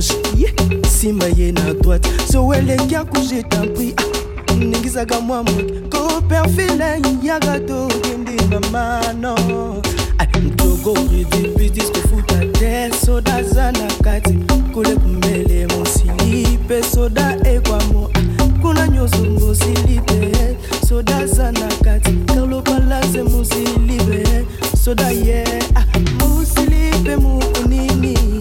gauche nsima ye na droite sowelengi akujeta mpri ningisaka mwa moki koperfile yaka tokende mamano mtoko ridibidiskofuta te soda za na kati kule kumele mosili mpe soda ekwamo ah, kuna nyonso mosili mpe eh. soda za na kati karlopalase mosili mpe eh. soda ye ah, mosili mpe mokonini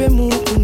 pe moving.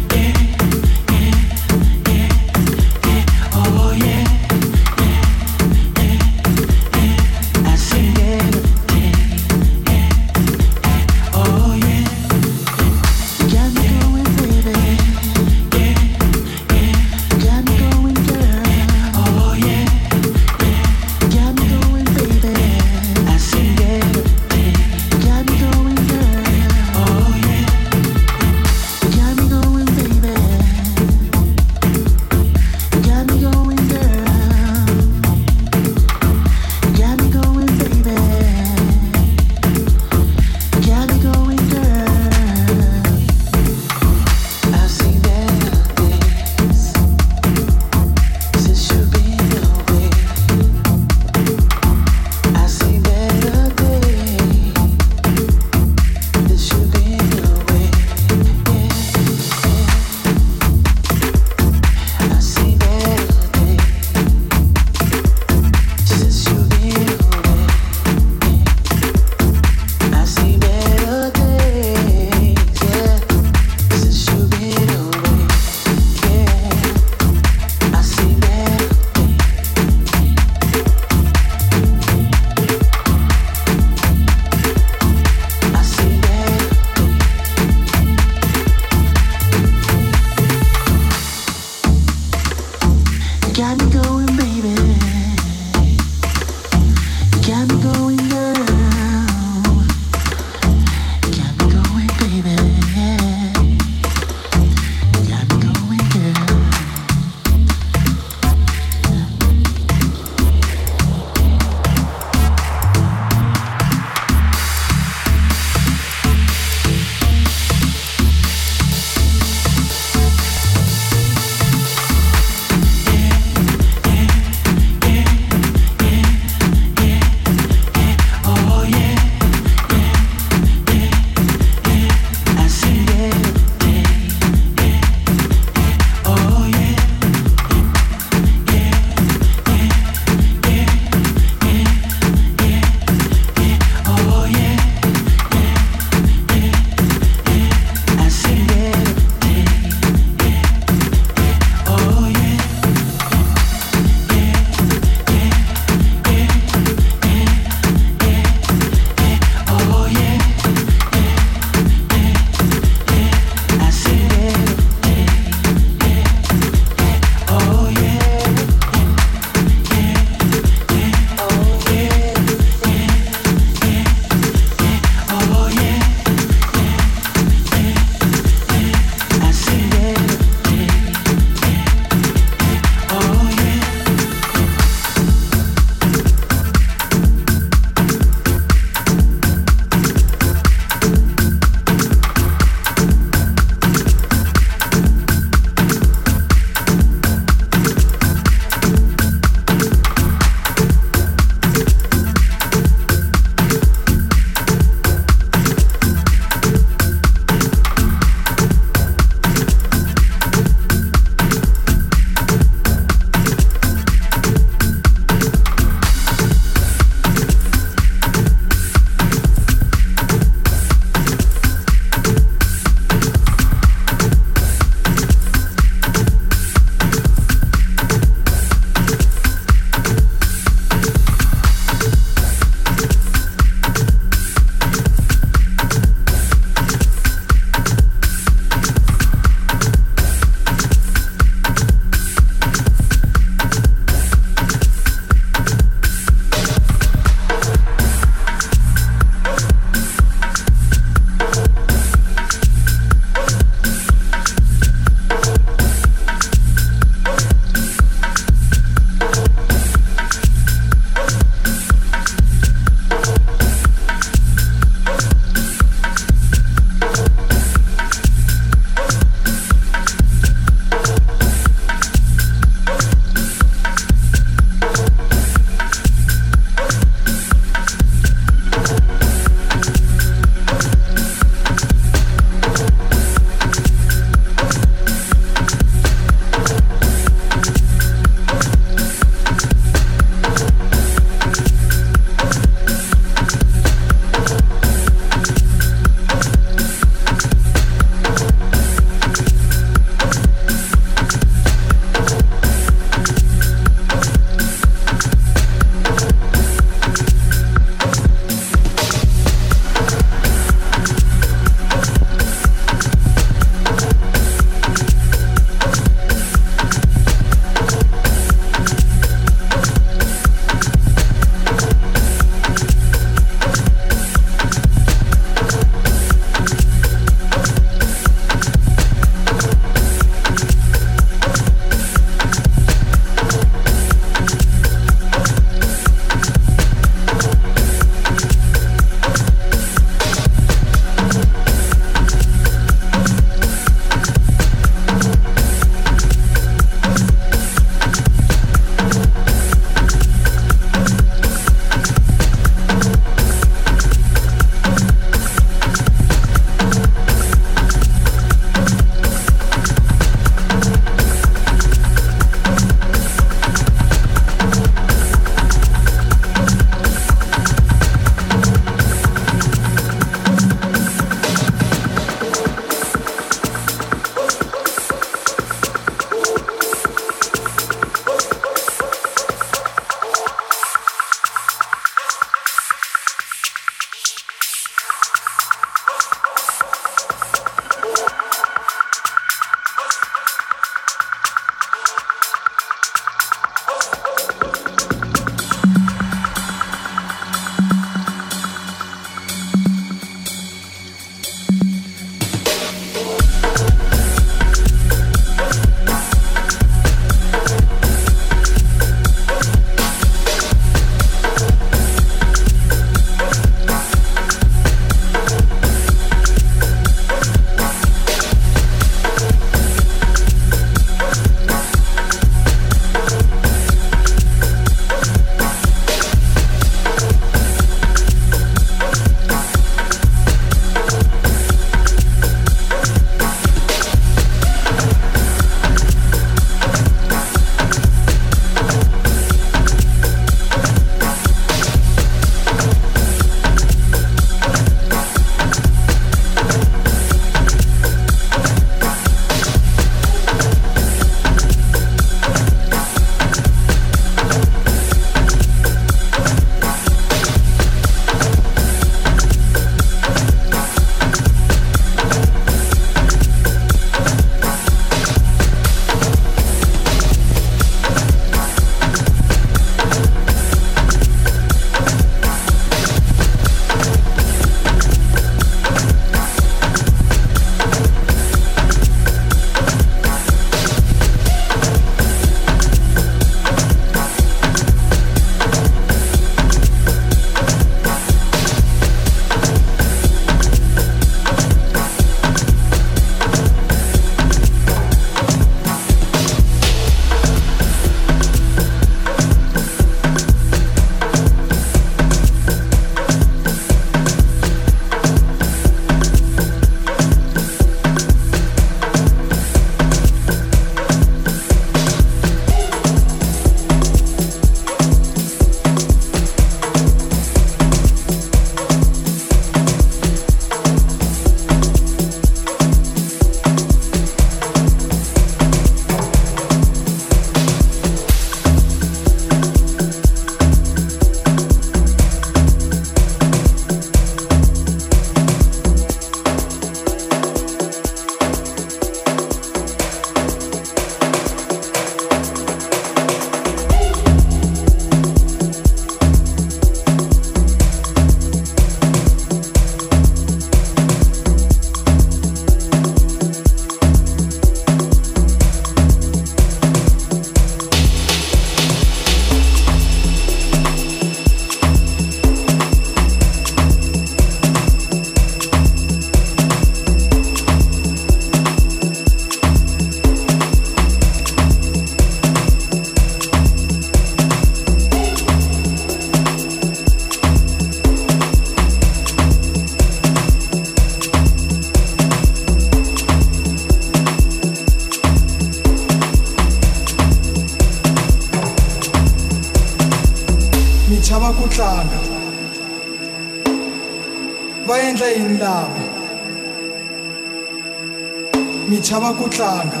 chava ku tlanga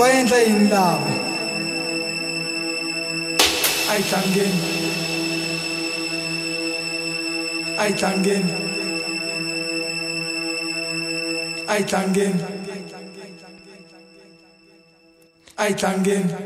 va endla yini lava a yi tlangeni a yi tlangeni a yi tlangeni a yi tlangeni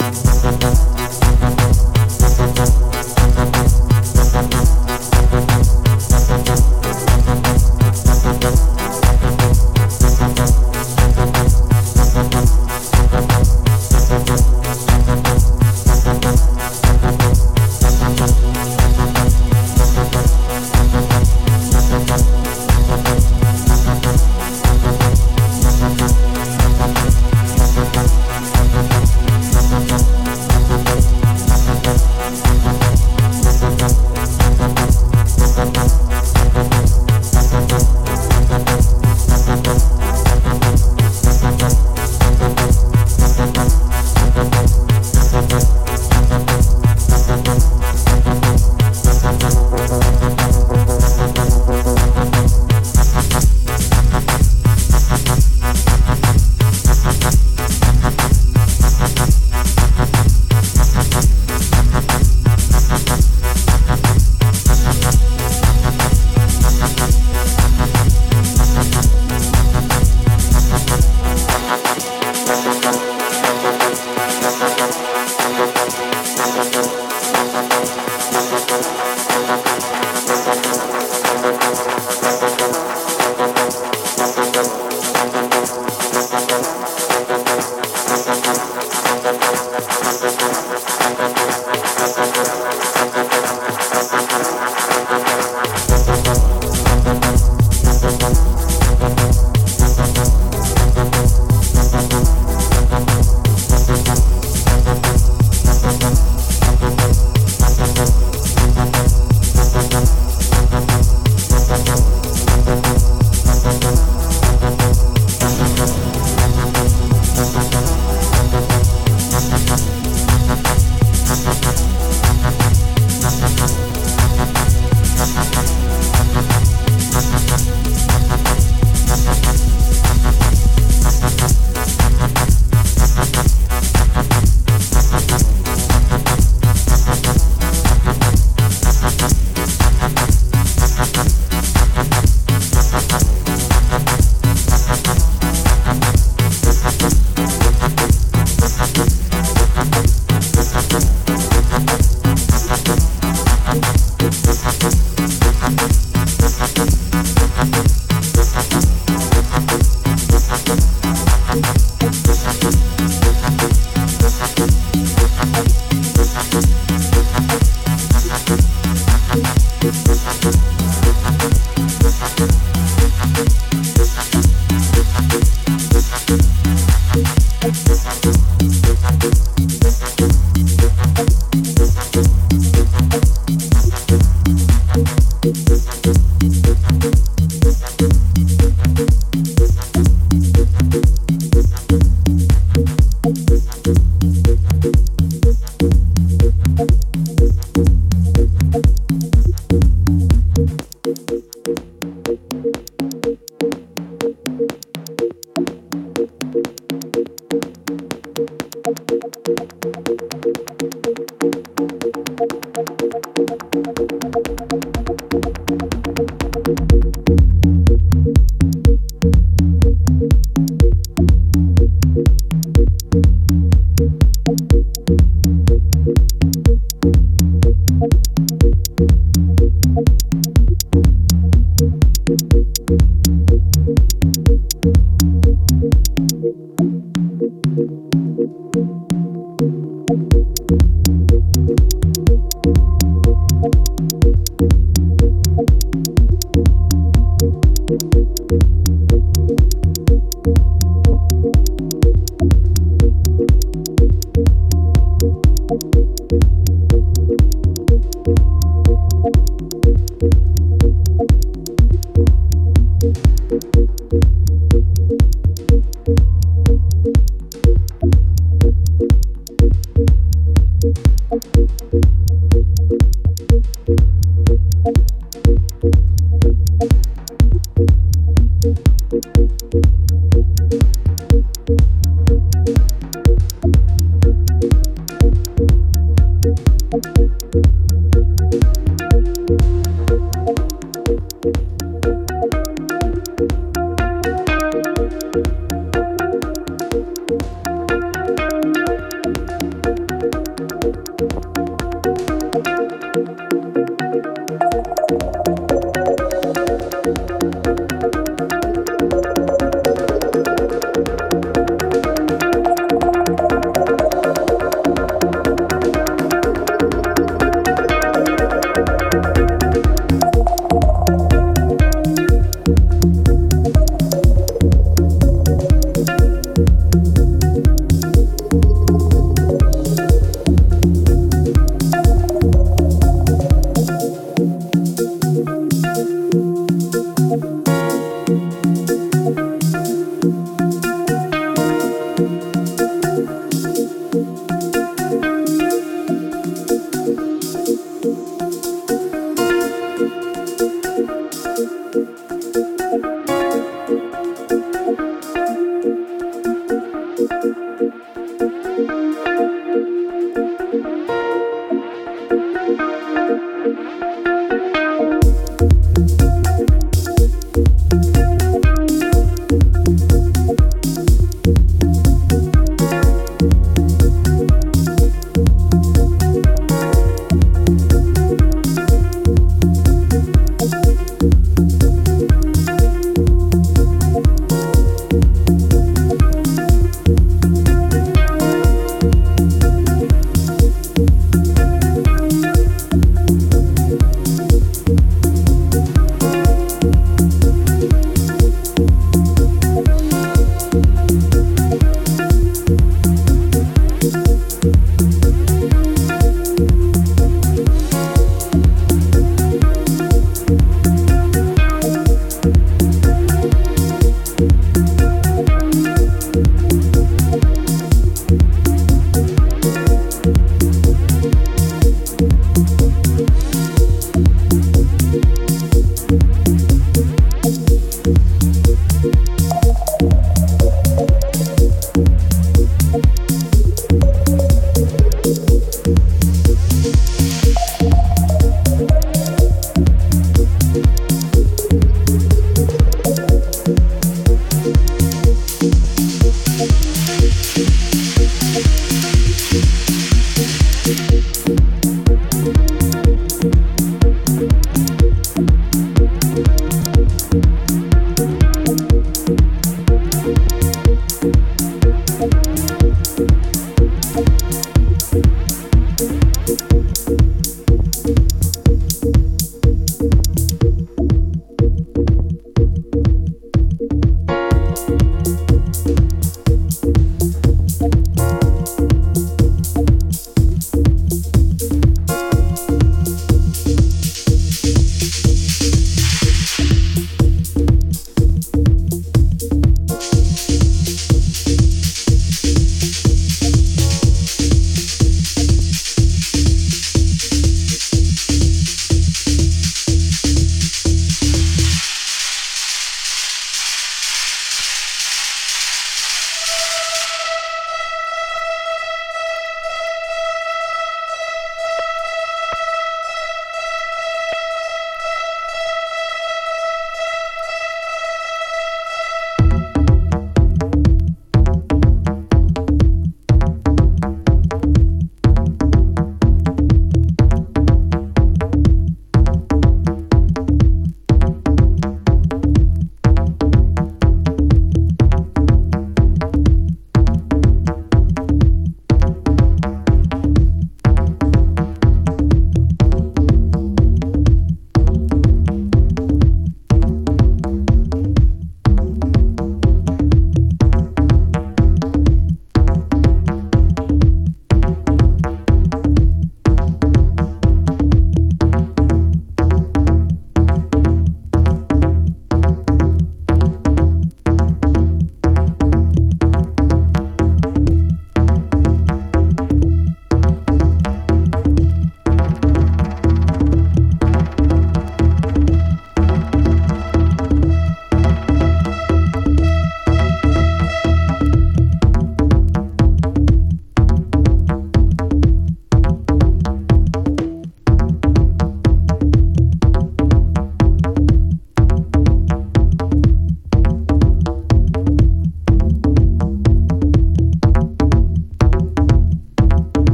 Thank you.